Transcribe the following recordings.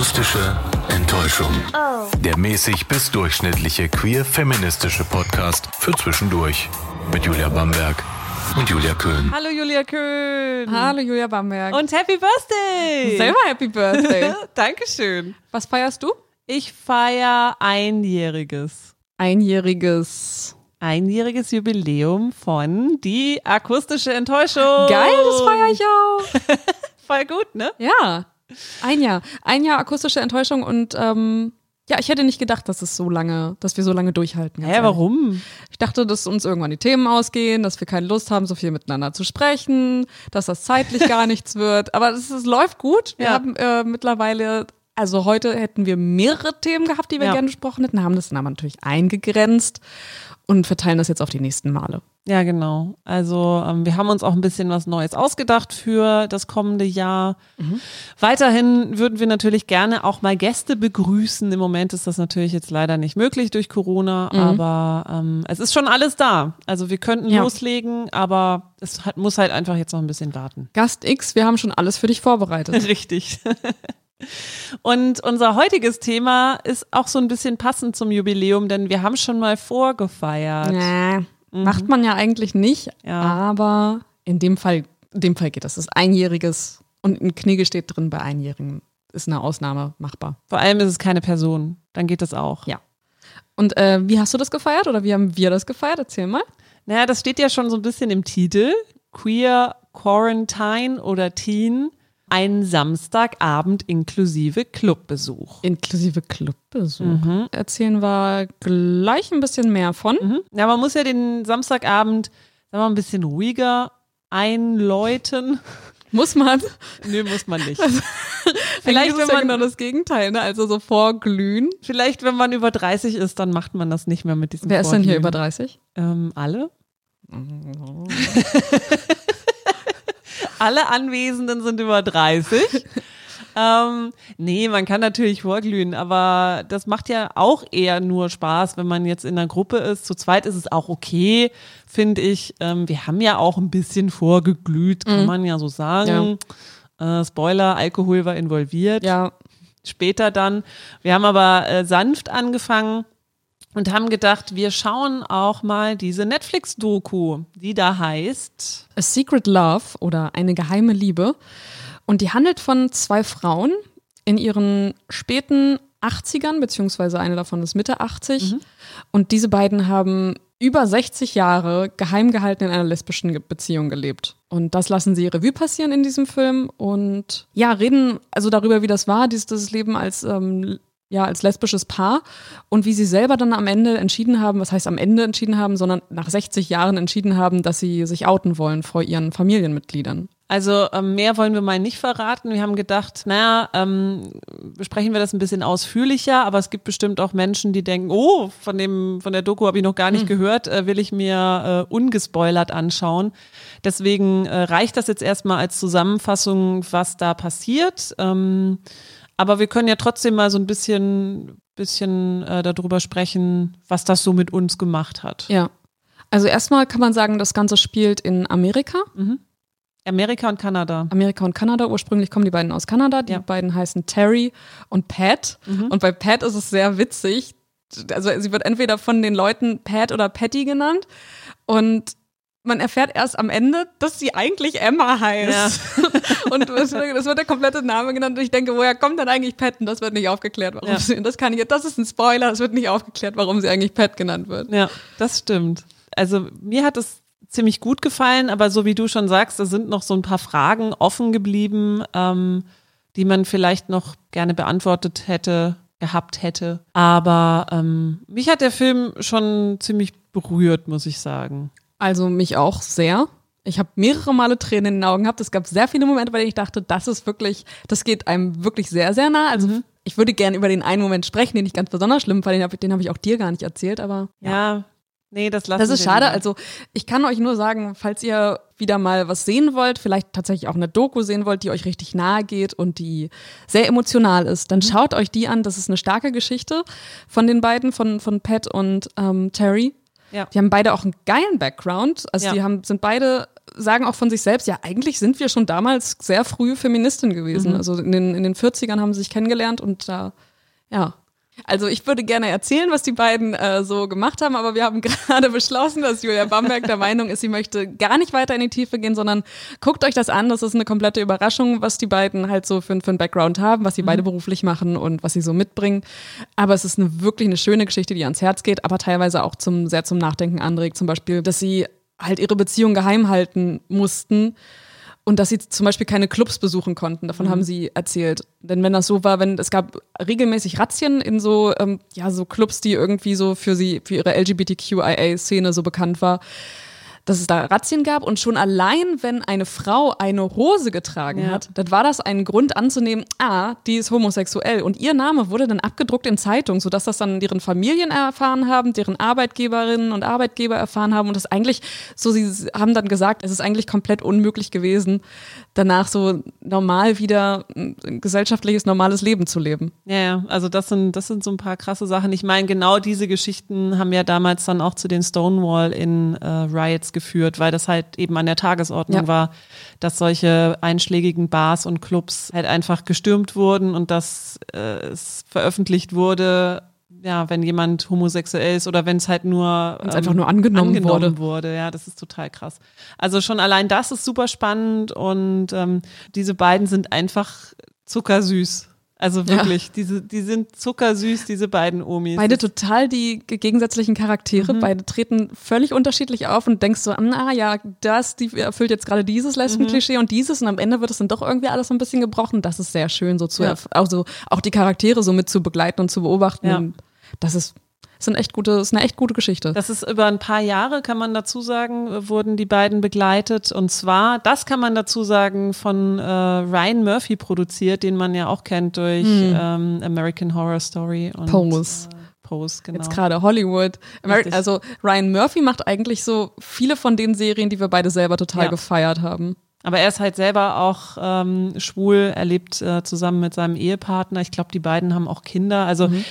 Akustische Enttäuschung. Der mäßig bis durchschnittliche queer-feministische Podcast für zwischendurch. Mit Julia Bamberg und Julia Köhn. Hallo Julia Köhn. Hallo Julia Bamberg. Und Happy Birthday. selber Happy Birthday. Dankeschön. Was feierst du? Ich feiere einjähriges. Einjähriges. Einjähriges Jubiläum von Die akustische Enttäuschung. Geil, das feiere ich auch. Voll gut, ne? Ja. Ein Jahr. Ein Jahr akustische Enttäuschung und ähm, ja, ich hätte nicht gedacht, dass es so lange, dass wir so lange durchhalten. Hä, warum? Ich dachte, dass uns irgendwann die Themen ausgehen, dass wir keine Lust haben, so viel miteinander zu sprechen, dass das zeitlich gar nichts wird. Aber es, es läuft gut. Wir Ja. haben äh, mittlerweile, also heute hätten wir mehrere Themen gehabt, die wir Ja. gerne besprochen hätten, haben das dann aber natürlich eingegrenzt und verteilen das jetzt auf die nächsten Male. Ja, genau. Also ähm, wir haben uns auch ein bisschen was Neues ausgedacht für das kommende Jahr. Weiterhin würden wir natürlich gerne auch mal Gäste begrüßen. Im Moment ist das natürlich jetzt leider nicht möglich durch Corona, aber ähm, es ist schon alles da. Also wir könnten Ja. loslegen, aber es hat, muss halt einfach jetzt noch ein bisschen warten. Gast X, wir haben schon alles für dich vorbereitet. Richtig. Und unser heutiges Thema ist auch so ein bisschen passend zum Jubiläum, denn wir haben schon mal vorgefeiert. Nee, macht man ja eigentlich nicht, Ja. aber in dem Fall, in dem Fall geht das. Das ist einjähriges und ein Knigge steht drin bei Einjährigen. Ist eine Ausnahme machbar. Vor allem ist es keine Person. Dann geht das auch. Ja. Und äh, wie hast du das gefeiert oder wie haben wir das gefeiert? Erzähl mal. Naja, das steht ja schon so ein bisschen im Titel. Queer Quarantine oder Teen. Ein Samstagabend inklusive Clubbesuch. Inklusive Clubbesuch. Erzählen wir gleich ein bisschen mehr von. Mhm. Ja, man muss ja den Samstagabend, sagen wir mal, ein bisschen ruhiger einläuten. Muss man. Nö, muss man nicht. Vielleicht Vielleicht, ist wenn es ja man- genau das Gegenteil, ne? Also so vorglühen. Vielleicht, wenn man über 30 ist, dann macht man das nicht mehr mit diesem Wer ist denn hier Vorglühen. über 30? Ähm, alle? alle Anwesenden sind über 30. ähm, nee, man kann natürlich vorglühen, aber das macht ja auch eher nur Spaß, wenn man jetzt in einer Gruppe ist. Zu zweit ist es auch okay, finde ich. Ähm, wir haben ja auch ein bisschen vorgeglüht, kann man ja so sagen. Äh, Spoiler, Alkohol war involviert Ja, später dann. Wir haben aber äh, sanft angefangen und haben gedacht, wir schauen auch mal diese Netflix-Doku, die da heißt. A Secret Love oder eine geheime Liebe. Und die handelt von zwei Frauen in ihren späten 80ern, beziehungsweise eine davon ist Mitte 80. Und diese beiden haben über 60 Jahre geheim gehalten in einer lesbischen Beziehung gelebt. Und das lassen sie Revue passieren in diesem Film und ja, reden also darüber, wie das war, dieses, dieses Leben als ähm, ja, als lesbisches Paar und wie sie selber dann am Ende entschieden haben, was heißt am Ende entschieden haben, sondern nach 60 Jahren entschieden haben, dass sie sich outen wollen vor ihren Familienmitgliedern. Also ähm, mehr wollen wir mal nicht verraten. Wir haben gedacht, naja, ähm, besprechen wir das ein bisschen ausführlicher, aber es gibt bestimmt auch Menschen, die denken, oh, von dem von der Doku habe ich noch gar nicht gehört, äh, will ich mir äh, ungespoilert anschauen. Deswegen äh, reicht das jetzt erstmal als Zusammenfassung, was da passiert. Ähm, aber wir können ja trotzdem mal so ein bisschen, bisschen äh, darüber sprechen, was das so mit uns gemacht hat. Ja. Also erstmal kann man sagen, das Ganze spielt in Amerika. Amerika und Kanada. Amerika und Kanada. Ursprünglich kommen die beiden aus Kanada. Die Ja. beiden heißen Terry und Pat. Und bei Pat ist es sehr witzig. Also sie wird entweder von den Leuten Pat oder Patty genannt. Und man erfährt erst am Ende, dass sie eigentlich Emma heißt. und das wird, das wird der komplette Name genannt. Und ich denke, woher kommt denn eigentlich Pat? Und das wird nicht aufgeklärt, warum Ja. sie, und das kann ich, das ist ein Spoiler, es wird nicht aufgeklärt, warum sie eigentlich Pat genannt wird. Ja, das stimmt. Also mir hat es ziemlich gut gefallen, aber so wie du schon sagst, da sind noch so ein paar Fragen offen geblieben, ähm, die man vielleicht noch gerne beantwortet hätte, gehabt hätte. Aber ähm, mich hat der Film schon ziemlich berührt, muss ich sagen. Also mich auch sehr. Ich habe mehrere Male Tränen in den Augen gehabt. Es gab sehr viele Momente, bei denen ich dachte, das ist wirklich, das geht einem wirklich sehr, sehr nah. Also ich würde gerne über den einen Moment sprechen, den ich ganz besonders schlimm fand. Den habe hab ich auch dir gar nicht erzählt, aber Ja, nee, das lassen das ist schade. lieber. Also ich kann euch nur sagen, falls ihr wieder mal was sehen wollt, vielleicht tatsächlich auch eine Doku sehen wollt, die euch richtig nahe geht und die sehr emotional ist, dann schaut euch die an. Das ist eine starke Geschichte von den beiden, von, von Pat und ähm, Terry. Ja. Die haben beide auch einen geilen Background. Also Ja. die haben, sind beide sagen auch von sich selbst, ja, eigentlich sind wir schon damals sehr früh Feministin gewesen. Mhm. Also in den, in den 40ern haben sie sich kennengelernt und da, ja, also ich würde gerne erzählen, was die beiden äh, so gemacht haben, aber wir haben gerade beschlossen, dass Julia Bamberg der Meinung ist, sie möchte gar nicht weiter in die Tiefe gehen, sondern guckt euch das an. Das ist eine komplette Überraschung, was die beiden halt so für, für einen Background haben, was sie mhm. beide beruflich machen und was sie so mitbringen. Aber es ist eine wirklich eine schöne Geschichte, die ans Herz geht, aber teilweise auch zum sehr zum Nachdenken anregt. Zum Beispiel, dass sie halt ihre Beziehung geheim halten mussten und dass sie zum Beispiel keine Clubs besuchen konnten. Davon mhm. haben sie erzählt. Denn wenn das so war, wenn es gab regelmäßig Razzien in so ähm, ja so Clubs, die irgendwie so für sie für ihre LGBTQIA-Szene so bekannt war, dass es da Razzien gab. Und schon allein, wenn eine Frau eine Hose getragen ja. hat, dann war das ein Grund anzunehmen, ah, die ist homosexuell. Und ihr Name wurde dann abgedruckt in Zeitungen, sodass das dann deren Familien erfahren haben, deren Arbeitgeberinnen und Arbeitgeber erfahren haben. Und das eigentlich so, sie haben dann gesagt, es ist eigentlich komplett unmöglich gewesen, danach so normal wieder ein gesellschaftliches, normales Leben zu leben. Ja, ja, also das sind, das sind so ein paar krasse Sachen. Ich meine, genau diese Geschichten haben ja damals dann auch zu den Stonewall in äh, Riots geführt, weil das halt eben an der Tagesordnung ja. war, dass solche einschlägigen Bars und Clubs halt einfach gestürmt wurden und dass äh, es veröffentlicht wurde, ja, wenn jemand homosexuell ist oder wenn es halt nur ähm, einfach nur angenommen, angenommen wurde. wurde. Ja, das ist total krass. Also schon allein das ist super spannend und ähm, diese beiden sind einfach zuckersüß. Also wirklich, ja. diese, die sind zuckersüß, diese beiden Omis. Beide total die gegensätzlichen Charaktere, mhm. beide treten völlig unterschiedlich auf und denkst so, ah ja, das, die erfüllt jetzt gerade dieses Lesben-Klischee mhm. und dieses und am Ende wird es dann doch irgendwie alles so ein bisschen gebrochen. Das ist sehr schön, so zu, ja. also auch die Charaktere so mit zu begleiten und zu beobachten. Ja. Das ist ist, ein echt gute, ist eine echt gute Geschichte. Das ist über ein paar Jahre, kann man dazu sagen, wurden die beiden begleitet. Und zwar, das kann man dazu sagen, von äh, Ryan Murphy produziert, den man ja auch kennt durch hm. ähm, American Horror Story und Pose. Äh, Pose, genau. Jetzt gerade Hollywood. Ameri also Ryan Murphy macht eigentlich so viele von den Serien, die wir beide selber total ja. gefeiert haben. Aber er ist halt selber auch ähm, schwul, er lebt äh, zusammen mit seinem Ehepartner. Ich glaube, die beiden haben auch Kinder. Also mhm.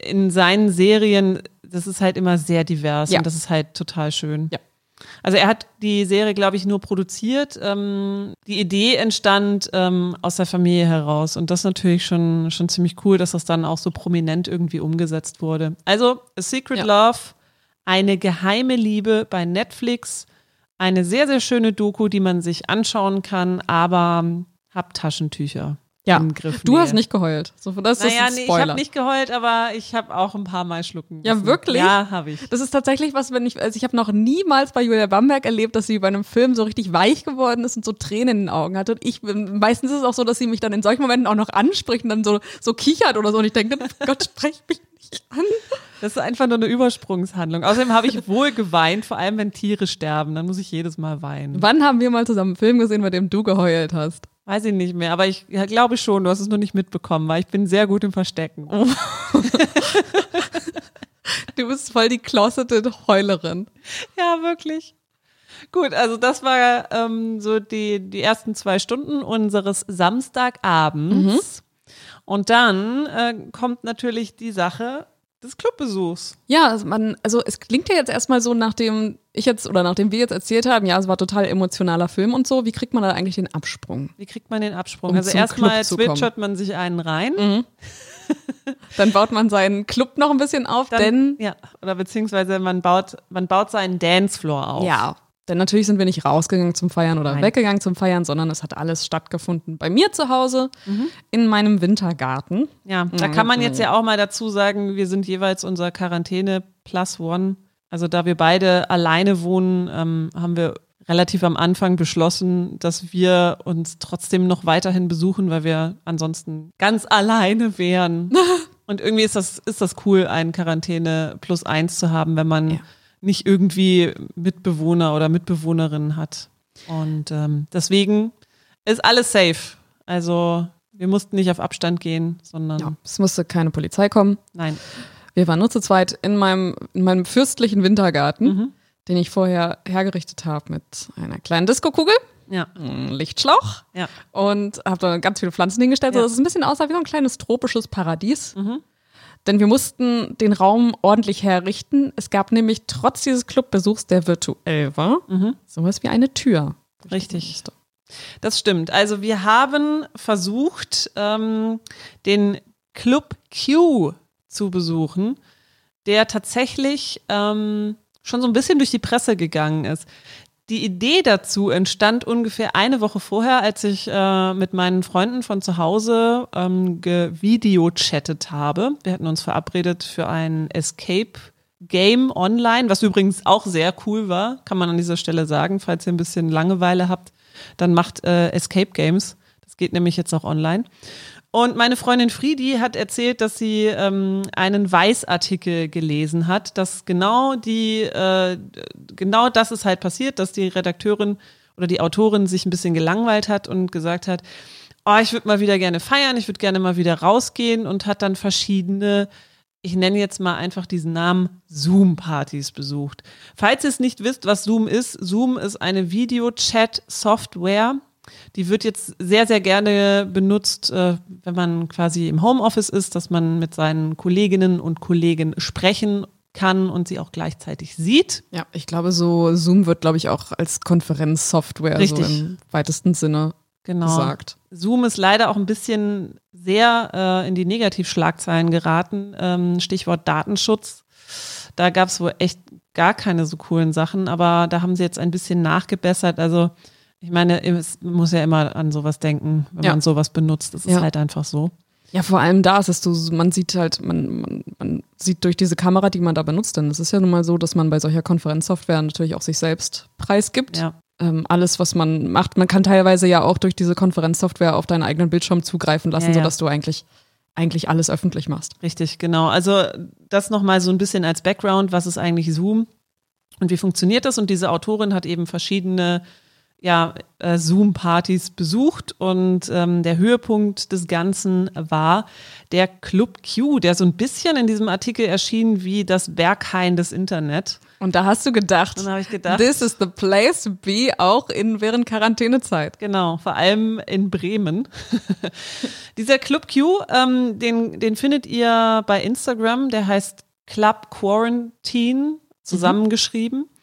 in seinen Serien, das ist halt immer sehr divers ja. und das ist halt total schön. Ja. Also er hat die Serie, glaube ich, nur produziert. Ähm, die Idee entstand ähm, aus der Familie heraus und das ist natürlich schon, schon ziemlich cool, dass das dann auch so prominent irgendwie umgesetzt wurde. Also A Secret ja. Love, eine geheime Liebe bei Netflix eine sehr, sehr schöne Doku, die man sich anschauen kann, aber hab Taschentücher. Ja, im Griff. Du hast nicht geheult. So, das naja, ist nee, ich habe nicht geheult, aber ich habe auch ein paar Mal schlucken müssen. Ja, wirklich? Ja, habe ich. Das ist tatsächlich was, wenn ich, also ich habe noch niemals bei Julia Bamberg erlebt, dass sie bei einem Film so richtig weich geworden ist und so Tränen in den Augen hatte. Und ich, meistens ist es auch so, dass sie mich dann in solchen Momenten auch noch anspricht und dann so, so kichert oder so. Und ich denke, Gott, sprech mich nicht an. Das ist einfach nur eine Übersprungshandlung. Außerdem habe ich wohl geweint, vor allem wenn Tiere sterben. Dann muss ich jedes Mal weinen. Wann haben wir mal zusammen einen Film gesehen, bei dem du geheult hast? Weiß ich nicht mehr, aber ich ja, glaube schon, du hast es nur nicht mitbekommen, weil ich bin sehr gut im Verstecken. Oh. du bist voll die closeted Heulerin. Ja, wirklich. Gut, also das war ähm, so die, die ersten zwei Stunden unseres Samstagabends. Mhm. Und dann äh, kommt natürlich die Sache, des Clubbesuchs. Ja, also man, also es klingt ja jetzt erstmal so, nachdem ich jetzt oder nachdem wir jetzt erzählt haben, ja, es war total emotionaler Film und so. Wie kriegt man da eigentlich den Absprung? Wie kriegt man den Absprung? Um also erstmal zwitschert man sich einen rein. Mhm. Dann baut man seinen Club noch ein bisschen auf, Dann, denn ja, oder beziehungsweise man baut, man baut seinen Dancefloor auf. Ja, denn natürlich sind wir nicht rausgegangen zum Feiern oder Nein. weggegangen zum Feiern, sondern es hat alles stattgefunden bei mir zu Hause mhm. in meinem Wintergarten. Ja, da kann man jetzt ja auch mal dazu sagen, wir sind jeweils unser Quarantäne plus one. Also da wir beide alleine wohnen, ähm, haben wir relativ am Anfang beschlossen, dass wir uns trotzdem noch weiterhin besuchen, weil wir ansonsten ganz alleine wären. Und irgendwie ist das, ist das cool, einen Quarantäne plus eins zu haben, wenn man ja nicht irgendwie Mitbewohner oder Mitbewohnerinnen hat. Und ähm, deswegen ist alles safe. Also wir mussten nicht auf Abstand gehen, sondern. Ja, es musste keine Polizei kommen. Nein. Wir waren nur zu zweit in meinem, in meinem fürstlichen Wintergarten, mhm. den ich vorher hergerichtet habe mit einer kleinen Diskokugel. Ja. Lichtschlauch. Ja. Und habe da ganz viele Pflanzen hingestellt, ja. sodass es ein bisschen aussah wie so ein kleines tropisches Paradies. Mhm. Denn wir mussten den Raum ordentlich herrichten. Es gab nämlich trotz dieses Clubbesuchs, der virtuell war, mhm. sowas wie eine Tür Richtig. Das stimmt. Also wir haben versucht, ähm, den Club Q zu besuchen, der tatsächlich ähm, schon so ein bisschen durch die Presse gegangen ist. Die Idee dazu entstand ungefähr eine Woche vorher, als ich äh, mit meinen Freunden von zu Hause ähm, gevideochattet habe. Wir hatten uns verabredet für ein Escape Game online, was übrigens auch sehr cool war, kann man an dieser Stelle sagen, falls ihr ein bisschen Langeweile habt, dann macht äh, Escape Games. Das geht nämlich jetzt auch online. Und meine Freundin Friedi hat erzählt, dass sie ähm, einen Weißartikel gelesen hat, dass genau die, äh, genau das ist halt passiert, dass die Redakteurin oder die Autorin sich ein bisschen gelangweilt hat und gesagt hat, oh, ich würde mal wieder gerne feiern, ich würde gerne mal wieder rausgehen und hat dann verschiedene ich nenne jetzt mal einfach diesen Namen Zoom-Partys besucht. Falls ihr es nicht wisst, was Zoom ist, Zoom ist eine Video-Chat-Software, die wird jetzt sehr, sehr gerne benutzt, äh, wenn man quasi im Homeoffice ist, dass man mit seinen Kolleginnen und Kollegen sprechen kann und sie auch gleichzeitig sieht. Ja, ich glaube, so Zoom wird, glaube ich, auch als Konferenzsoftware so im weitesten Sinne genau. gesagt. Zoom ist leider auch ein bisschen sehr äh, in die Negativschlagzeilen geraten. Ähm, Stichwort Datenschutz. Da gab es wohl echt gar keine so coolen Sachen, aber da haben sie jetzt ein bisschen nachgebessert. Also ich meine, es muss ja immer an sowas denken, wenn ja. man sowas benutzt. Das ist ja. halt einfach so. Ja, vor allem da ist es so, man sieht halt, man, man, man sieht durch diese Kamera, die man da benutzt, denn es ist ja nun mal so, dass man bei solcher Konferenzsoftware natürlich auch sich selbst preisgibt. Ja. Ähm, alles, was man macht, man kann teilweise ja auch durch diese Konferenzsoftware auf deinen eigenen Bildschirm zugreifen lassen, ja, ja. sodass du eigentlich eigentlich alles öffentlich machst. Richtig, genau. Also das nochmal so ein bisschen als Background, was ist eigentlich Zoom und wie funktioniert das? Und diese Autorin hat eben verschiedene ja, äh, Zoom-Partys besucht und ähm, der Höhepunkt des Ganzen war der Club Q, der so ein bisschen in diesem Artikel erschien wie das Berghain des Internet. Und da hast du gedacht, dann ich gedacht, this is the place to be, auch in während Quarantänezeit. Genau, vor allem in Bremen. Dieser Club Q, ähm, den, den findet ihr bei Instagram, der heißt Club Quarantine zusammengeschrieben. Mhm.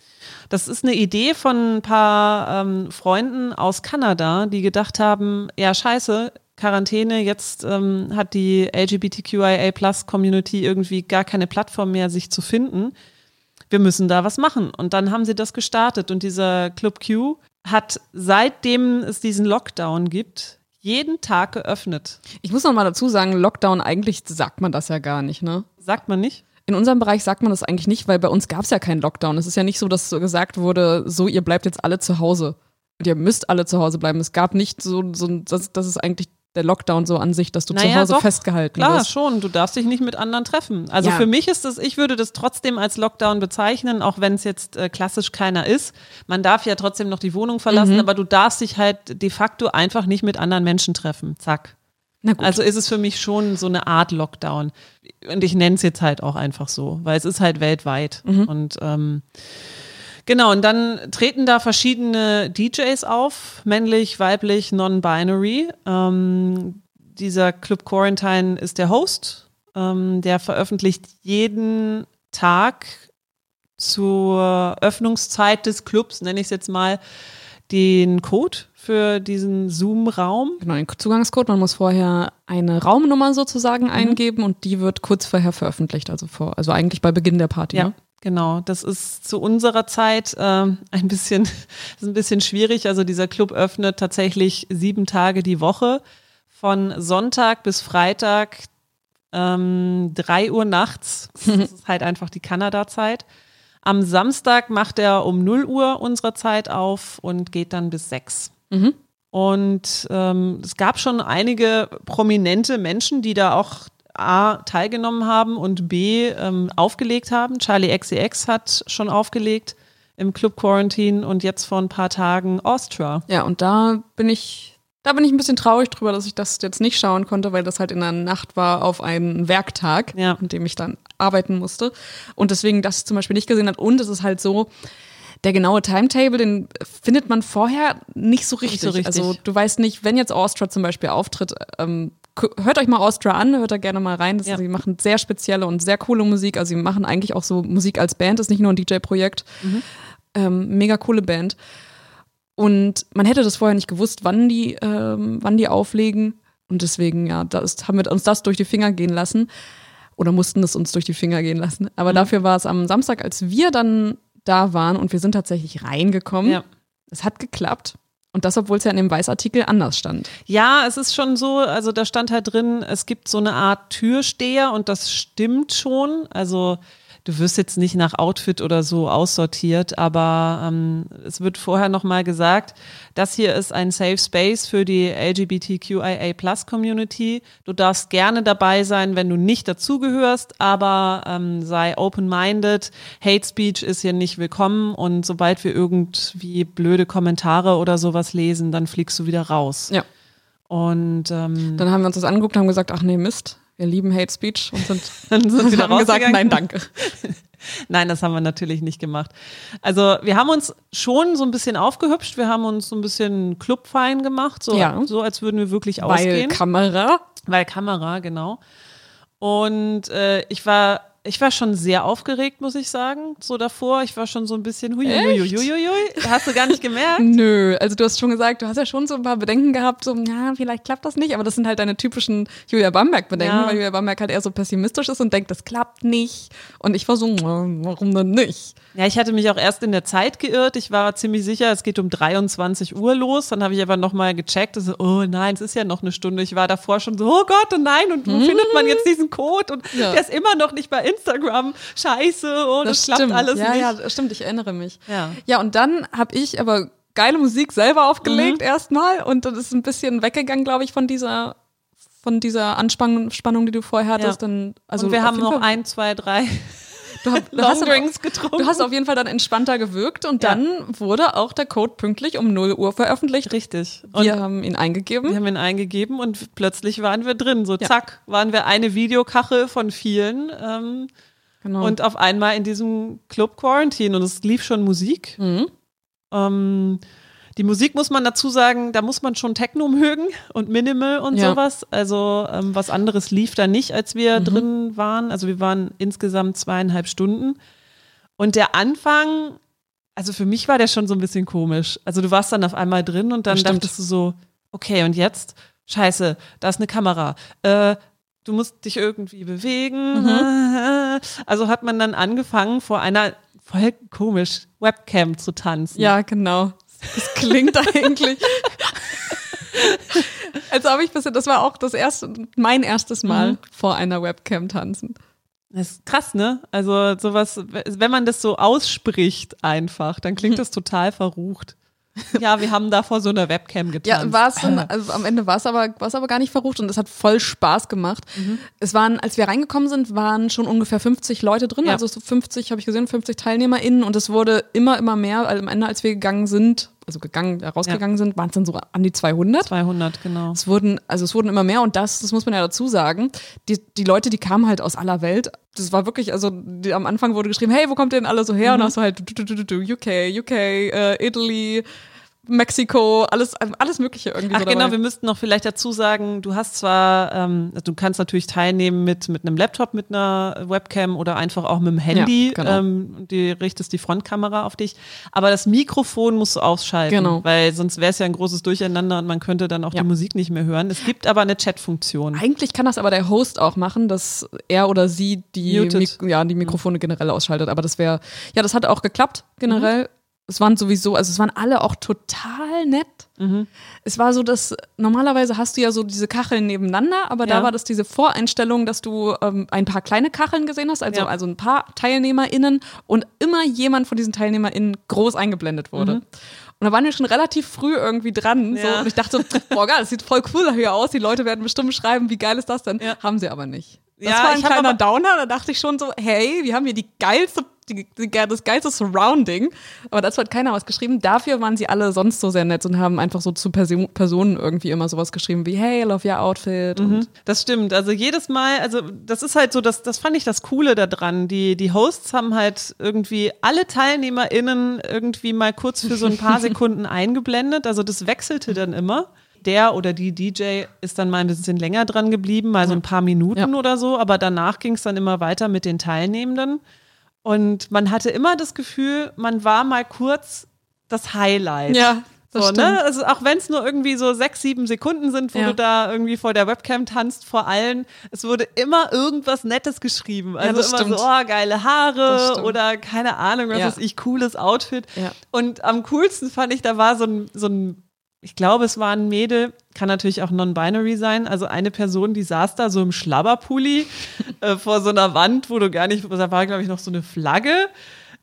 Das ist eine Idee von ein paar ähm, Freunden aus Kanada, die gedacht haben, ja scheiße, Quarantäne, jetzt ähm, hat die LGBTQIA Plus Community irgendwie gar keine Plattform mehr, sich zu finden. Wir müssen da was machen. Und dann haben sie das gestartet. Und dieser Club Q hat, seitdem es diesen Lockdown gibt, jeden Tag geöffnet. Ich muss noch mal dazu sagen, Lockdown, eigentlich sagt man das ja gar nicht, ne? Sagt man nicht? In unserem Bereich sagt man das eigentlich nicht, weil bei uns gab es ja keinen Lockdown. Es ist ja nicht so, dass so gesagt wurde, so, ihr bleibt jetzt alle zu Hause. Und ihr müsst alle zu Hause bleiben. Es gab nicht so, so das, das ist eigentlich der Lockdown so an sich, dass du naja, zu Hause doch, festgehalten klar, wirst. Klar, schon. Du darfst dich nicht mit anderen treffen. Also ja. für mich ist das, ich würde das trotzdem als Lockdown bezeichnen, auch wenn es jetzt äh, klassisch keiner ist. Man darf ja trotzdem noch die Wohnung verlassen, mhm. aber du darfst dich halt de facto einfach nicht mit anderen Menschen treffen. Zack. Also ist es für mich schon so eine Art Lockdown. Und ich nenne es jetzt halt auch einfach so, weil es ist halt weltweit. Mhm. Und ähm, genau, und dann treten da verschiedene DJs auf, männlich, weiblich, non-binary. Ähm, dieser Club Quarantine ist der Host. Ähm, der veröffentlicht jeden Tag zur Öffnungszeit des Clubs, nenne ich es jetzt mal, den Code für diesen Zoom-Raum. Genau, den Zugangscode. Man muss vorher eine Raumnummer sozusagen mhm. eingeben und die wird kurz vorher veröffentlicht, also vor, also eigentlich bei Beginn der Party. Ja. Ne? Genau, das ist zu unserer Zeit äh, ein bisschen, ist ein bisschen schwierig. Also dieser Club öffnet tatsächlich sieben Tage die Woche, von Sonntag bis Freitag, ähm, drei Uhr nachts. Das ist halt einfach die Kanada-Zeit. Am Samstag macht er um 0 Uhr unserer Zeit auf und geht dann bis 6. Mhm. Und ähm, es gab schon einige prominente Menschen, die da auch A teilgenommen haben und B ähm, aufgelegt haben. Charlie XCX hat schon aufgelegt im Club Quarantine und jetzt vor ein paar Tagen Austria. Ja, und da bin ich da bin ich ein bisschen traurig drüber, dass ich das jetzt nicht schauen konnte, weil das halt in der Nacht war auf einen Werktag, ja. an dem ich dann arbeiten musste. Und deswegen das zum Beispiel nicht gesehen hat. Und es ist halt so, der genaue Timetable, den findet man vorher nicht so richtig. Nicht so richtig. Also du weißt nicht, wenn jetzt Austria zum Beispiel auftritt, ähm, hört euch mal Austria an, hört da gerne mal rein. Das, ja. Sie machen sehr spezielle und sehr coole Musik. Also sie machen eigentlich auch so Musik als Band, ist nicht nur ein DJ-Projekt. Mhm. Ähm, mega coole Band. Und man hätte das vorher nicht gewusst, wann die, ähm, wann die auflegen. Und deswegen, ja, das, haben wir uns das durch die Finger gehen lassen. Oder mussten es uns durch die Finger gehen lassen. Aber mhm. dafür war es am Samstag, als wir dann da waren und wir sind tatsächlich reingekommen. Ja. Es hat geklappt. Und das, obwohl es ja in dem Weißartikel anders stand. Ja, es ist schon so, also da stand halt drin, es gibt so eine Art Türsteher und das stimmt schon. Also du wirst jetzt nicht nach Outfit oder so aussortiert, aber ähm, es wird vorher nochmal gesagt, das hier ist ein Safe Space für die LGBTQIA Plus Community. Du darfst gerne dabei sein, wenn du nicht dazugehörst, aber ähm, sei open-minded. Hate Speech ist hier nicht willkommen und sobald wir irgendwie blöde Kommentare oder sowas lesen, dann fliegst du wieder raus. Ja. Und ähm, dann haben wir uns das angeguckt und haben gesagt, ach nee, Mist, wir lieben Hate Speech und sind, dann sind wieder haben gesagt, nein, danke. Nein, das haben wir natürlich nicht gemacht. Also wir haben uns schon so ein bisschen aufgehübscht, wir haben uns so ein bisschen clubfein gemacht, so, ja. so als würden wir wirklich Weil ausgehen. Weil Kamera. Weil Kamera, genau. Und äh, ich war ich war schon sehr aufgeregt, muss ich sagen, so davor. Ich war schon so ein bisschen hui, hui, hui, hui, hui. Hast du gar nicht gemerkt? Nö, also du hast schon gesagt, du hast ja schon so ein paar Bedenken gehabt, so, ja, vielleicht klappt das nicht, aber das sind halt deine typischen Julia Bamberg-Bedenken, ja. weil Julia Bamberg halt eher so pessimistisch ist und denkt, das klappt nicht. Und ich war so, warum denn nicht? Ja, ich hatte mich auch erst in der Zeit geirrt. Ich war ziemlich sicher, es geht um 23 Uhr los. Dann habe ich aber nochmal gecheckt. So, oh nein, es ist ja noch eine Stunde. Ich war davor schon so, oh Gott, und oh nein, und wo mhm. findet man jetzt diesen Code? Und ja. der ist immer noch nicht bei Instagram. Scheiße, oh, das, das klappt alles ja, nicht. Ja, ja, stimmt, ich erinnere mich. Ja, ja und dann habe ich aber geile Musik selber aufgelegt mhm. erstmal und das ist ein bisschen weggegangen, glaube ich, von dieser von dieser Anspannung, die du vorher hattest. Ja. Dann, also und wir haben noch ein, zwei, drei Du, hast Drinks getrunken. Du hast auf jeden Fall dann entspannter gewirkt und dann ja. wurde auch der Code pünktlich um 0 Uhr veröffentlicht. Richtig. Und wir haben ihn eingegeben. Wir haben ihn eingegeben und plötzlich waren wir drin. So ja. zack, waren wir eine Videokachel von vielen. Ähm, genau. Und auf einmal in diesem Club Quarantine und es lief schon Musik. Mhm. Ähm, die Musik muss man dazu sagen, da muss man schon Techno mögen und Minimal und ja. sowas. Also ähm, was anderes lief da nicht, als wir mhm. drin waren. Also wir waren insgesamt zweieinhalb Stunden. Und der Anfang, also für mich war der schon so ein bisschen komisch. Also du warst dann auf einmal drin und dann Bestimmt. dachtest du so, okay, und jetzt? Scheiße, da ist eine Kamera. Äh, du musst dich irgendwie bewegen. Mhm. Also hat man dann angefangen, vor einer voll komisch Webcam zu tanzen. Ja, genau. Das klingt eigentlich. Als ob ich bisschen, das war auch das erste, mein erstes Mal mhm. vor einer Webcam tanzen. Das ist krass, ne? Also sowas, wenn man das so ausspricht einfach, dann klingt das total verrucht. Ja, wir haben da vor so einer Webcam getanzt. Ja, war es also am Ende war es aber, war's aber gar nicht verrucht und es hat voll Spaß gemacht. Mhm. Es waren, als wir reingekommen sind, waren schon ungefähr 50 Leute drin, ja. also so 50, habe ich gesehen, 50 TeilnehmerInnen und es wurde immer, immer mehr. Also am Ende, als wir gegangen sind, also gegangen, rausgegangen ja. sind, waren es dann so an die 200. 200, genau. Es wurden, also es wurden immer mehr und das, das muss man ja dazu sagen, die, die Leute, die kamen halt aus aller Welt. Das war wirklich, also die, am Anfang wurde geschrieben, hey, wo kommt ihr denn alle so her? Mhm. Und dann hast du halt UK, UK, äh, Italy, Mexiko, alles, alles Mögliche irgendwie. Ach so genau, wir müssten noch vielleicht dazu sagen, du hast zwar, ähm, du kannst natürlich teilnehmen mit, mit einem Laptop, mit einer Webcam oder einfach auch mit dem Handy. Ja, genau. ähm, die richtest die Frontkamera auf dich. Aber das Mikrofon musst du ausschalten, genau. weil sonst wäre es ja ein großes Durcheinander und man könnte dann auch ja. die Musik nicht mehr hören. Es gibt aber eine Chatfunktion. Eigentlich kann das aber der Host auch machen, dass er oder sie die, Mik ja, die Mikrofone generell ausschaltet. Aber das wäre, ja, das hat auch geklappt generell. Mhm es waren sowieso, also es waren alle auch total nett. Mhm. Es war so, dass normalerweise hast du ja so diese Kacheln nebeneinander, aber ja. da war das diese Voreinstellung, dass du ähm, ein paar kleine Kacheln gesehen hast, also, ja. also ein paar TeilnehmerInnen und immer jemand von diesen TeilnehmerInnen groß eingeblendet wurde. Mhm. Und da waren wir schon relativ früh irgendwie dran. Ja. So, und ich dachte so, boah, geil, das sieht voll cool hier aus. Die Leute werden bestimmt schreiben, wie geil ist das denn? Haben sie aber nicht. Das ja, war ein kleiner Downer. Da dachte ich schon so, hey, wir haben hier die geilste die, die, das geilste Surrounding. Aber dazu hat keiner was geschrieben. Dafür waren sie alle sonst so sehr nett und haben einfach so zu Person, Personen irgendwie immer sowas geschrieben wie, hey, love your outfit. Mhm. das stimmt. Also jedes Mal, also das ist halt so, das, das fand ich das Coole daran. Die, die Hosts haben halt irgendwie alle TeilnehmerInnen irgendwie mal kurz für so ein paar Sekunden eingeblendet. Also das wechselte dann immer der oder die DJ ist dann mal ein bisschen länger dran geblieben, mal so ein paar Minuten ja. oder so, aber danach ging es dann immer weiter mit den Teilnehmenden. Und man hatte immer das Gefühl, man war mal kurz das Highlight. Ja. So, ne? Also auch wenn es nur irgendwie so sechs, sieben Sekunden sind, wo ja. du da irgendwie vor der Webcam tanzt, vor allen, es wurde immer irgendwas Nettes geschrieben. Also ja, immer stimmt. so, oh, geile Haare oder keine Ahnung, was ja. ist ich, cooles Outfit. Und am coolsten fand ich, da war so ein, so ein ich glaube, es war ein Mädel, kann natürlich auch non-binary sein. Also eine Person, die saß da so im Schlabberpulli äh, vor so einer Wand, wo du gar nicht, da war, glaube ich, noch so eine Flagge.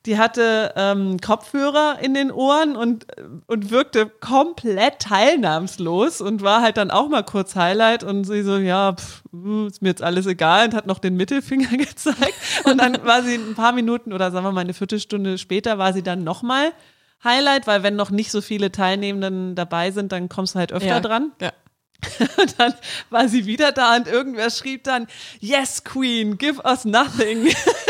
Die hatte ähm, Kopfhörer in den Ohren und, und wirkte komplett teilnahmslos und war halt dann auch mal kurz Highlight und sie so, ja, pff, hm, ist mir jetzt alles egal und hat noch den Mittelfinger gezeigt. Und dann war sie ein paar Minuten oder sagen wir mal eine Viertelstunde später, war sie dann nochmal Highlight, weil wenn noch nicht so viele Teilnehmenden dabei sind, dann kommst du halt öfter ja, dran. Ja. Und dann war sie wieder da und irgendwer schrieb dann, Yes, Queen, give us nothing.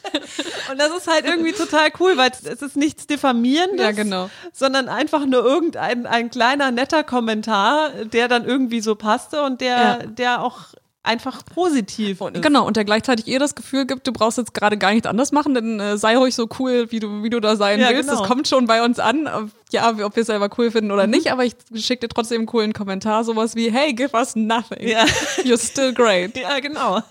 und das ist halt irgendwie total cool, weil es ist nichts Diffamierendes, ja, genau. sondern einfach nur irgendein ein kleiner netter Kommentar, der dann irgendwie so passte und der, ja. der auch einfach positiv und, Genau, und der gleichzeitig ihr das Gefühl gibt, du brauchst jetzt gerade gar nichts anders machen, denn äh, sei ruhig so cool, wie du, wie du da sein ja, willst. Genau. Das kommt schon bei uns an. Ja, ob wir es selber cool finden oder mhm. nicht, aber ich schicke dir trotzdem einen coolen Kommentar, sowas wie, hey, give us nothing. Ja. You're still great. Ja, genau.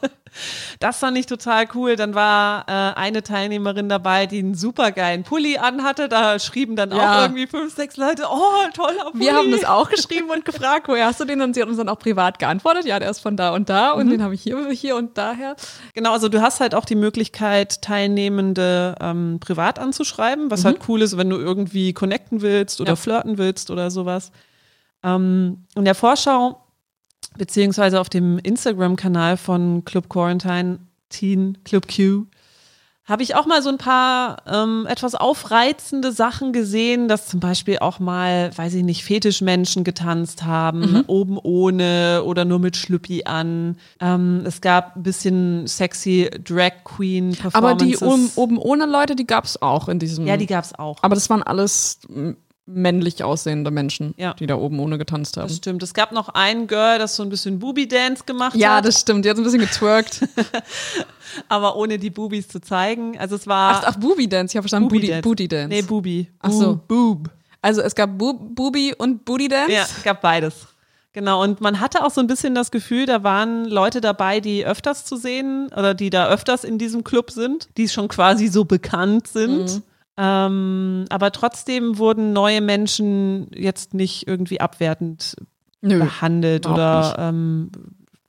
Das fand ich total cool. Dann war äh, eine Teilnehmerin dabei, die einen supergeilen Pulli anhatte. Da schrieben dann ja. auch irgendwie fünf, sechs Leute, oh, toller Pulli. Wir haben das auch geschrieben und gefragt, woher hast du den? Und sie hat uns dann auch privat geantwortet, ja, der ist von da und da und mhm. den habe ich hier, hier und daher. Genau, also du hast halt auch die Möglichkeit, Teilnehmende ähm, privat anzuschreiben, was mhm. halt cool ist, wenn du irgendwie connecten willst oder ja. flirten willst oder sowas. Ähm, in der Vorschau beziehungsweise auf dem Instagram-Kanal von Club Quarantine Teen Club Q habe ich auch mal so ein paar ähm, etwas aufreizende Sachen gesehen, dass zum Beispiel auch mal, weiß ich nicht, Fetischmenschen getanzt haben, mhm. oben ohne oder nur mit Schlüppi an. Ähm, es gab ein bisschen sexy Drag Queen Performances. Aber die oben, oben ohne Leute, die gab es auch in diesem. Ja, die gab es auch. Aber das waren alles männlich aussehende Menschen, ja. die da oben ohne getanzt haben. Das stimmt. Es gab noch ein Girl, das so ein bisschen Booby-Dance gemacht ja, hat. Ja, das stimmt. Die hat so ein bisschen getwerkt. Aber ohne die Boobies zu zeigen. Also es war. Ach, ach Booby-Dance. Ich habe verstanden, Booty, Dance. Booty Dance. Nee, Booby. Ach so. Boob. Also es gab Bo Booby und Booty Dance? Ja, es gab beides. Genau, und man hatte auch so ein bisschen das Gefühl, da waren Leute dabei, die öfters zu sehen oder die da öfters in diesem Club sind, die schon quasi so bekannt sind. Mhm. Ähm, aber trotzdem wurden neue Menschen jetzt nicht irgendwie abwertend Nö, behandelt oder nicht. Ähm,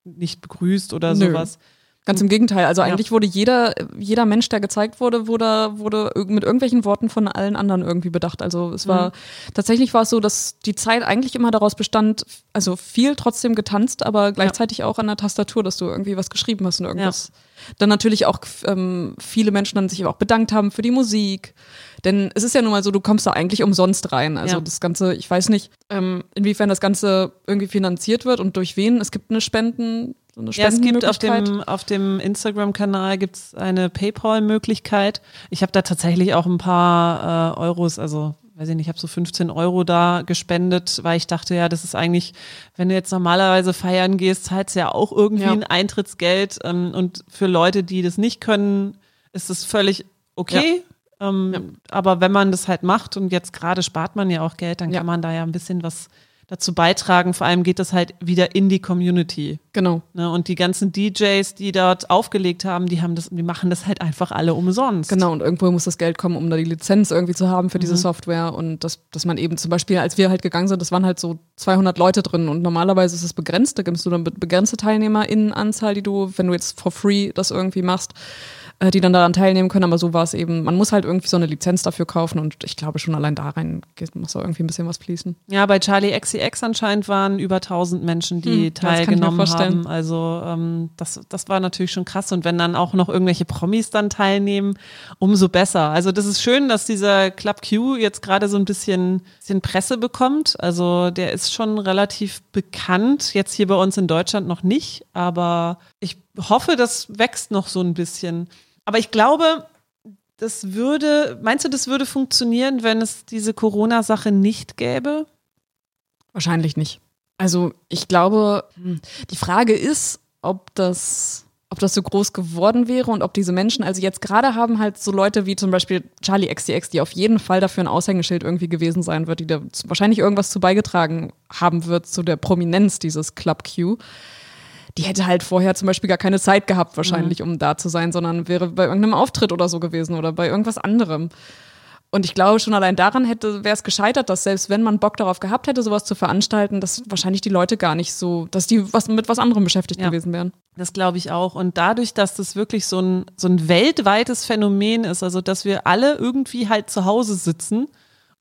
nicht begrüßt oder Nö. sowas. Ganz im Gegenteil. Also eigentlich ja. wurde jeder, jeder Mensch, der gezeigt wurde, wurde, wurde mit irgendwelchen Worten von allen anderen irgendwie bedacht. Also es war, mhm. tatsächlich war es so, dass die Zeit eigentlich immer daraus bestand, also viel trotzdem getanzt, aber gleichzeitig ja. auch an der Tastatur, dass du irgendwie was geschrieben hast und irgendwas. Ja. Dann natürlich auch ähm, viele Menschen dann sich auch bedankt haben für die Musik. Denn es ist ja nun mal so, du kommst da eigentlich umsonst rein. Also das Ganze, ich weiß nicht, ähm, inwiefern das Ganze irgendwie finanziert wird und durch wen. Es gibt eine Spenden, so eine ja, es gibt auf dem, auf dem Instagram-Kanal gibt's eine PayPal-Möglichkeit. Ich habe da tatsächlich auch ein paar äh, Euros, also weiß ich nicht, ich habe so 15 Euro da gespendet, weil ich dachte, ja, das ist eigentlich, wenn du jetzt normalerweise feiern gehst, zahlst du ja auch irgendwie ja. ein Eintrittsgeld. Ähm, und für Leute, die das nicht können, ist das völlig okay. Ja. Ähm, ja. Aber wenn man das halt macht und jetzt gerade spart man ja auch Geld, dann kann man da ja ein bisschen was dazu beitragen. Vor allem geht das halt wieder in die Community. Genau. Ne? Und die ganzen DJs, die dort aufgelegt haben, die haben das, die machen das halt einfach alle umsonst. Genau, und irgendwo muss das Geld kommen, um da die Lizenz irgendwie zu haben für diese mhm. Software. Und das, dass man eben zum Beispiel, als wir halt gegangen sind, das waren halt so 200 Leute drin und normalerweise ist es begrenzt, da gibst du dann begrenzte TeilnehmerInnenanzahl, die du, wenn du jetzt for free das irgendwie machst, äh, die dann daran teilnehmen können. Aber so war es eben. Man muss halt irgendwie so eine Lizenz dafür kaufen und ich glaube schon allein da rein muss da irgendwie ein bisschen was fließen. Ja, bei Charlie XCX anscheinend waren über 1000 Menschen, die hm, teilgenommen haben. Also ähm, das, das war natürlich schon krass. Und wenn dann auch noch irgendwelche Promis dann teilnehmen, umso besser. Also das ist schön, dass dieser Club Q jetzt gerade so ein bisschen, bisschen Presse bekommt. Also der ist schon relativ bekannt. Jetzt hier bei uns in Deutschland noch nicht, aber ich hoffe, das wächst noch so ein bisschen. Aber ich glaube, das würde, meinst du, das würde funktionieren, wenn es diese Corona-Sache nicht gäbe? Wahrscheinlich nicht. Also ich glaube, hm, die Frage ist, ob das, ob das so groß geworden wäre und ob diese Menschen, also jetzt gerade haben halt so Leute wie zum Beispiel Charlie XDX, die auf jeden Fall dafür ein Aushängeschild irgendwie gewesen sein wird, die da wahrscheinlich irgendwas zu beigetragen haben wird zu der Prominenz dieses Club Q. Die hätte halt vorher zum Beispiel gar keine Zeit gehabt, wahrscheinlich, mhm. um da zu sein, sondern wäre bei irgendeinem Auftritt oder so gewesen oder bei irgendwas anderem. Und ich glaube, schon allein daran hätte, wäre es gescheitert, dass selbst wenn man Bock darauf gehabt hätte, sowas zu veranstalten, dass wahrscheinlich die Leute gar nicht so, dass die was mit was anderem beschäftigt ja, gewesen wären. Das glaube ich auch. Und dadurch, dass das wirklich so ein, so ein weltweites Phänomen ist, also dass wir alle irgendwie halt zu Hause sitzen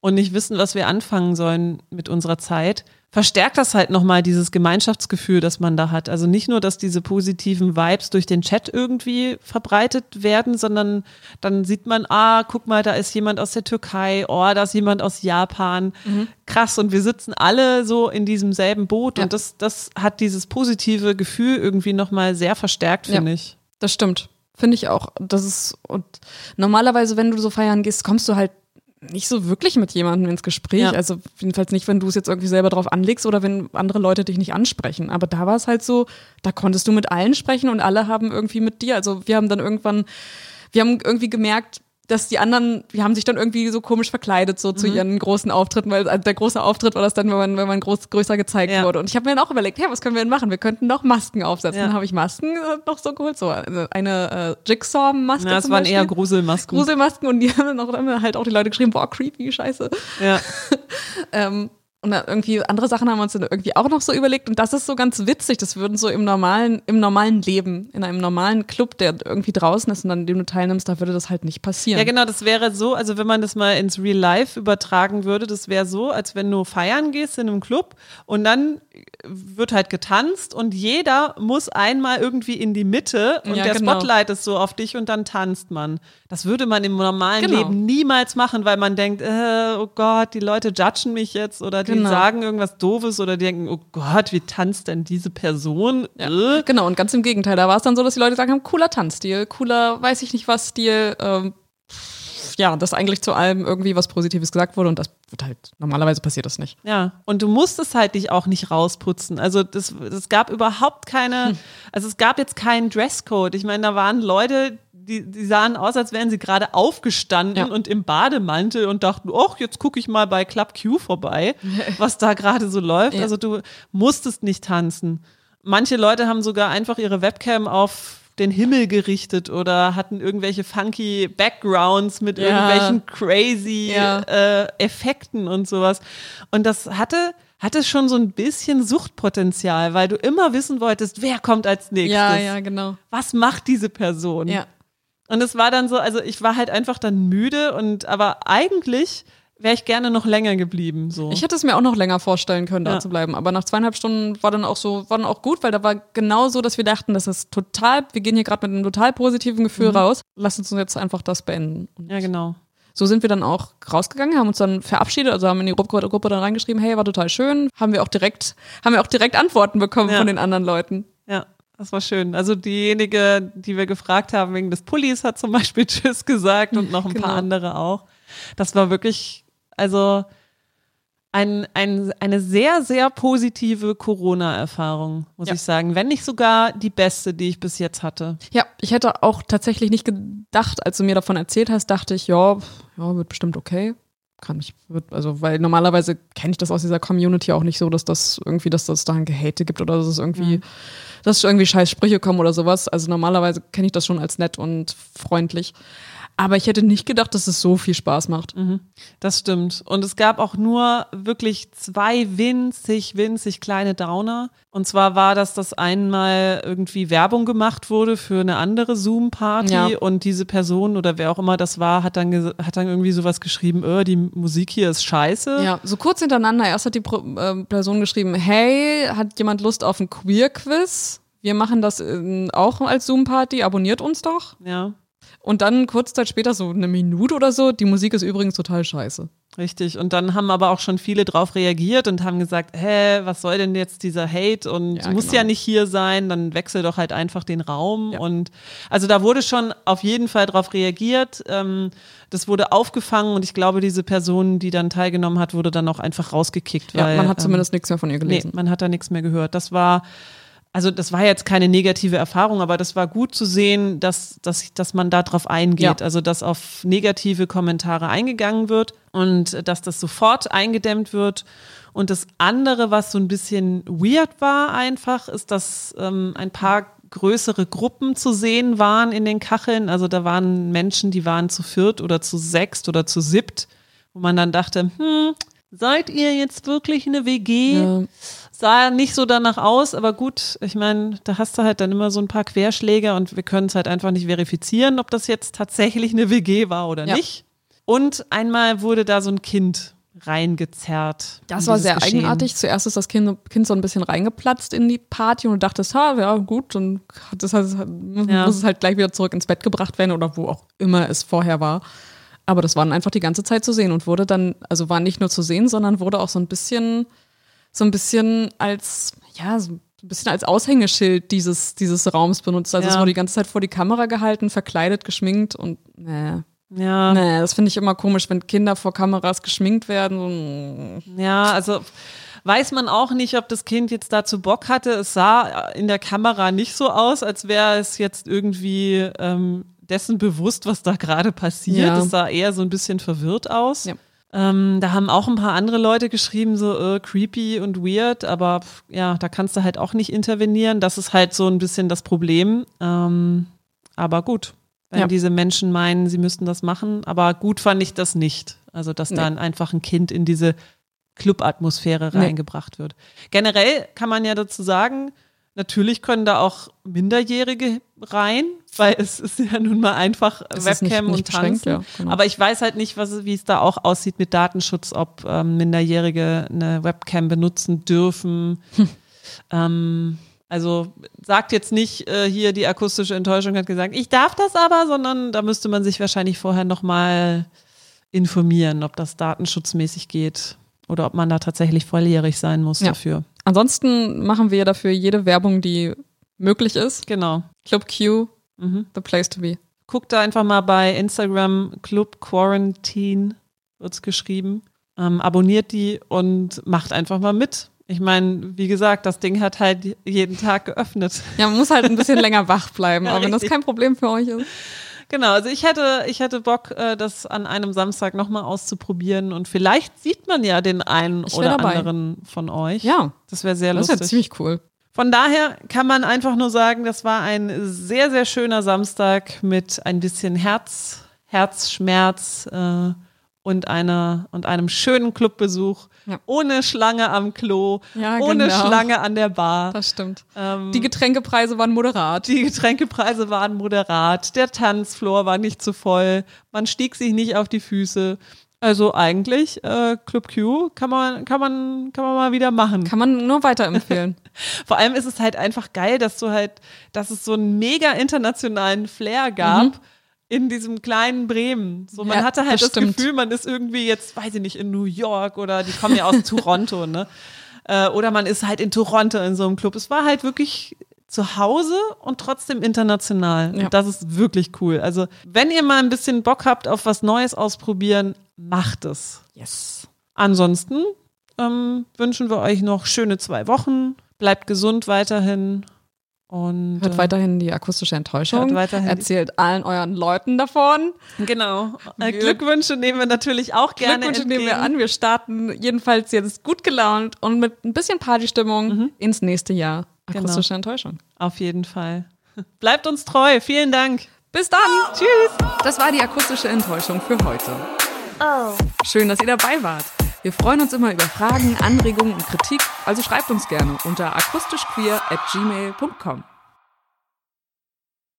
und nicht wissen, was wir anfangen sollen mit unserer Zeit, verstärkt das halt nochmal dieses Gemeinschaftsgefühl, das man da hat. Also nicht nur, dass diese positiven Vibes durch den Chat irgendwie verbreitet werden, sondern dann sieht man, ah, guck mal, da ist jemand aus der Türkei, oh, da ist jemand aus Japan. Mhm. Krass. Und wir sitzen alle so in diesem selben Boot ja. und das, das hat dieses positive Gefühl irgendwie nochmal sehr verstärkt, finde ja, ich. Das stimmt. Finde ich auch. Das ist, und normalerweise, wenn du so feiern gehst, kommst du halt nicht so wirklich mit jemandem ins Gespräch. Ja. Also jedenfalls nicht, wenn du es jetzt irgendwie selber drauf anlegst oder wenn andere Leute dich nicht ansprechen. Aber da war es halt so, da konntest du mit allen sprechen und alle haben irgendwie mit dir. Also wir haben dann irgendwann, wir haben irgendwie gemerkt, dass die anderen, die haben sich dann irgendwie so komisch verkleidet, so mhm. zu ihren großen Auftritten, weil also der große Auftritt war das dann, wenn man, wenn man groß, größer gezeigt ja. wurde. Und ich habe mir dann auch überlegt, ja, was können wir denn machen? Wir könnten noch Masken aufsetzen. Ja. Dann habe ich Masken äh, noch so geholt, so eine äh, Jigsaw-Maske. Ja, das waren Beispiel. eher Gruselmasken. Gruselmasken und die haben dann auch, halt auch die Leute geschrieben, boah, creepy, scheiße. Ja. ähm, und irgendwie andere Sachen haben wir uns dann irgendwie auch noch so überlegt. Und das ist so ganz witzig. Das würden so im normalen, im normalen Leben, in einem normalen Club, der irgendwie draußen ist und an dem du teilnimmst, da würde das halt nicht passieren. Ja, genau, das wäre so, also wenn man das mal ins Real Life übertragen würde, das wäre so, als wenn du feiern gehst in einem Club und dann wird halt getanzt und jeder muss einmal irgendwie in die Mitte und ja, der genau. Spotlight ist so auf dich und dann tanzt man. Das würde man im normalen genau. Leben niemals machen, weil man denkt, äh, oh Gott, die Leute judgen mich jetzt oder die genau. sagen irgendwas Doofes oder die denken, oh Gott, wie tanzt denn diese Person? Ja. Äh. Genau, und ganz im Gegenteil, da war es dann so, dass die Leute sagen haben, cooler Tanzstil, cooler, weiß ich nicht was Stil, ähm, ja, dass eigentlich zu allem irgendwie was Positives gesagt wurde und das wird halt, normalerweise passiert das nicht. Ja, und du musstest halt dich auch nicht rausputzen. Also das, es gab überhaupt keine, hm. also es gab jetzt keinen Dresscode. Ich meine, da waren Leute, die, die sahen aus, als wären sie gerade aufgestanden ja. und im Bademantel und dachten, ach, jetzt gucke ich mal bei Club Q vorbei, was da gerade so läuft. Ja. Also du musstest nicht tanzen. Manche Leute haben sogar einfach ihre Webcam auf den Himmel gerichtet oder hatten irgendwelche funky Backgrounds mit ja. irgendwelchen crazy ja. äh, Effekten und sowas. Und das hatte hatte schon so ein bisschen Suchtpotenzial, weil du immer wissen wolltest, wer kommt als nächstes. Ja, ja, genau. Was macht diese Person? Ja. Und es war dann so, also ich war halt einfach dann müde und aber eigentlich wäre ich gerne noch länger geblieben. So. Ich hätte es mir auch noch länger vorstellen können, da ja. zu bleiben. Aber nach zweieinhalb Stunden war dann auch so, war dann auch gut, weil da war genau so, dass wir dachten, das ist total, wir gehen hier gerade mit einem total positiven Gefühl mhm. raus. Lass uns jetzt einfach das beenden. Und ja, genau. So sind wir dann auch rausgegangen, haben uns dann verabschiedet, also haben in die Gruppe, dann reingeschrieben, hey, war total schön. Haben wir auch direkt, haben wir auch direkt Antworten bekommen ja. von den anderen Leuten. Ja. Das war schön. Also diejenige, die wir gefragt haben wegen des Pullis, hat zum Beispiel Tschüss gesagt und noch ein genau. paar andere auch. Das war wirklich also ein, ein, eine sehr, sehr positive Corona-Erfahrung, muss ja. ich sagen. Wenn nicht sogar die beste, die ich bis jetzt hatte. Ja, ich hätte auch tatsächlich nicht gedacht, als du mir davon erzählt hast, dachte ich, ja, ja wird bestimmt okay. Kann ich, wird, also, weil normalerweise kenne ich das aus dieser Community auch nicht so, dass das irgendwie, dass das da ein Gehate gibt oder dass es irgendwie, mhm. dass irgendwie scheiß Sprüche kommen oder sowas. Also normalerweise kenne ich das schon als nett und freundlich. Aber ich hätte nicht gedacht, dass es so viel Spaß macht. Mhm, das stimmt. Und es gab auch nur wirklich zwei winzig, winzig kleine Downer. Und zwar war das, dass einmal irgendwie Werbung gemacht wurde für eine andere Zoom-Party ja. und diese Person oder wer auch immer das war, hat dann, hat dann irgendwie sowas geschrieben, oh, die Musik hier ist scheiße. Ja, so kurz hintereinander. Erst hat die äh, Person geschrieben, hey, hat jemand Lust auf ein Queer-Quiz? Wir machen das auch als Zoom-Party, abonniert uns doch. Ja. Und dann kurz Zeit später, so eine Minute oder so, die Musik ist übrigens total scheiße. Richtig. Und dann haben aber auch schon viele drauf reagiert und haben gesagt, hä, was soll denn jetzt dieser Hate? Und ja, du musst genau. ja nicht hier sein, dann wechsel doch halt einfach den Raum. Ja. Und also da wurde schon auf jeden Fall drauf reagiert. Ähm, das wurde aufgefangen und ich glaube, diese Person, die dann teilgenommen hat, wurde dann auch einfach rausgekickt. Ja, weil, man hat zumindest ähm, nichts mehr von ihr gelesen. Nee, man hat da nichts mehr gehört. Das war also das war jetzt keine negative Erfahrung, aber das war gut zu sehen, dass, dass, dass man darauf eingeht. Ja. Also dass auf negative Kommentare eingegangen wird und dass das sofort eingedämmt wird. Und das andere, was so ein bisschen weird war einfach, ist, dass ähm, ein paar größere Gruppen zu sehen waren in den Kacheln. Also da waren Menschen, die waren zu viert oder zu sechst oder zu siebt, wo man dann dachte, hm, seid ihr jetzt wirklich eine WG? Ja sah nicht so danach aus, aber gut, ich meine, da hast du halt dann immer so ein paar Querschläge und wir können es halt einfach nicht verifizieren, ob das jetzt tatsächlich eine WG war oder ja. nicht. Und einmal wurde da so ein Kind reingezerrt. Das war sehr Geschehen. eigenartig. Zuerst ist das kind, kind, so ein bisschen reingeplatzt in die Party und du dachtest, ha, ja gut, dann das heißt, ja. muss es halt gleich wieder zurück ins Bett gebracht werden oder wo auch immer es vorher war. Aber das war dann einfach die ganze Zeit zu sehen und wurde dann, also war nicht nur zu sehen, sondern wurde auch so ein bisschen so ein bisschen als, ja, so ein bisschen als Aushängeschild dieses, dieses Raums benutzt. Also ja. es wurde die ganze Zeit vor die Kamera gehalten, verkleidet, geschminkt und nee. Ja. Nee, das finde ich immer komisch, wenn Kinder vor Kameras geschminkt werden. Ja, also weiß man auch nicht, ob das Kind jetzt dazu Bock hatte. Es sah in der Kamera nicht so aus, als wäre es jetzt irgendwie ähm, dessen bewusst, was da gerade passiert. Ja. Es sah eher so ein bisschen verwirrt aus. Ja. Ähm, da haben auch ein paar andere Leute geschrieben, so äh, creepy und weird, aber ja, da kannst du halt auch nicht intervenieren. Das ist halt so ein bisschen das Problem. Ähm, aber gut, wenn ja. diese Menschen meinen, sie müssten das machen. Aber gut fand ich das nicht. Also, dass nee. dann einfach ein Kind in diese Club-Atmosphäre nee. reingebracht wird. Generell kann man ja dazu sagen, Natürlich können da auch Minderjährige rein, weil es ist ja nun mal einfach es Webcam nicht, nicht und Tanzen. Ja, genau. Aber ich weiß halt nicht, was, wie es da auch aussieht mit Datenschutz, ob ähm, Minderjährige eine Webcam benutzen dürfen. Hm. Ähm, also sagt jetzt nicht äh, hier die akustische Enttäuschung hat gesagt, ich darf das aber, sondern da müsste man sich wahrscheinlich vorher nochmal informieren, ob das datenschutzmäßig geht oder ob man da tatsächlich volljährig sein muss ja. dafür. Ansonsten machen wir dafür jede Werbung, die möglich ist. Genau. Club Q, mhm. the place to be. Guckt da einfach mal bei Instagram Club Quarantine, wird's geschrieben. Ähm, abonniert die und macht einfach mal mit. Ich meine, wie gesagt, das Ding hat halt jeden Tag geöffnet. Ja, man muss halt ein bisschen länger wach bleiben, ja, aber wenn das kein Problem für euch ist. Genau, also ich hätte, ich hätte Bock, äh, das an einem Samstag nochmal auszuprobieren und vielleicht sieht man ja den einen oder dabei. anderen von euch. Ja. Das wäre sehr lustig. Das wäre ziemlich cool. Von daher kann man einfach nur sagen, das war ein sehr, sehr schöner Samstag mit ein bisschen Herz, Herzschmerz äh, und, einer, und einem schönen Clubbesuch. Ja. Ohne Schlange am Klo, ja, ohne genau. Schlange an der Bar. Das stimmt. Ähm, die Getränkepreise waren moderat. Die Getränkepreise waren moderat. Der Tanzfloor war nicht zu voll. Man stieg sich nicht auf die Füße. Also eigentlich äh, Club Q kann man kann man kann man mal wieder machen. Kann man nur weiterempfehlen. Vor allem ist es halt einfach geil, dass du halt, dass es so einen mega internationalen Flair gab. Mhm in diesem kleinen Bremen. So, man ja, hatte halt das, das Gefühl, man ist irgendwie jetzt, weiß ich nicht, in New York oder die kommen ja aus Toronto, ne? Äh, oder man ist halt in Toronto in so einem Club. Es war halt wirklich zu Hause und trotzdem international. Ja. Und das ist wirklich cool. Also, wenn ihr mal ein bisschen Bock habt auf was Neues ausprobieren, macht es. Yes. Ansonsten ähm, wünschen wir euch noch schöne zwei Wochen. Bleibt gesund weiterhin und, hört weiterhin die akustische Enttäuschung. Erzählt allen euren Leuten davon. Genau. Äh, Glückwünsche nehmen wir natürlich auch gerne. Glückwünsche entgegen. nehmen wir an. Wir starten jedenfalls jetzt gut gelaunt und mit ein bisschen Partystimmung mhm. ins nächste Jahr. Genau. Akustische genau. Enttäuschung. Auf jeden Fall. Bleibt uns treu. Vielen Dank. Bis dann. Tschüss. Das war die akustische Enttäuschung für heute. Oh. Schön, dass ihr dabei wart. Wir freuen uns immer über Fragen, Anregungen und Kritik, also schreibt uns gerne unter akustischqueer at gmail.com.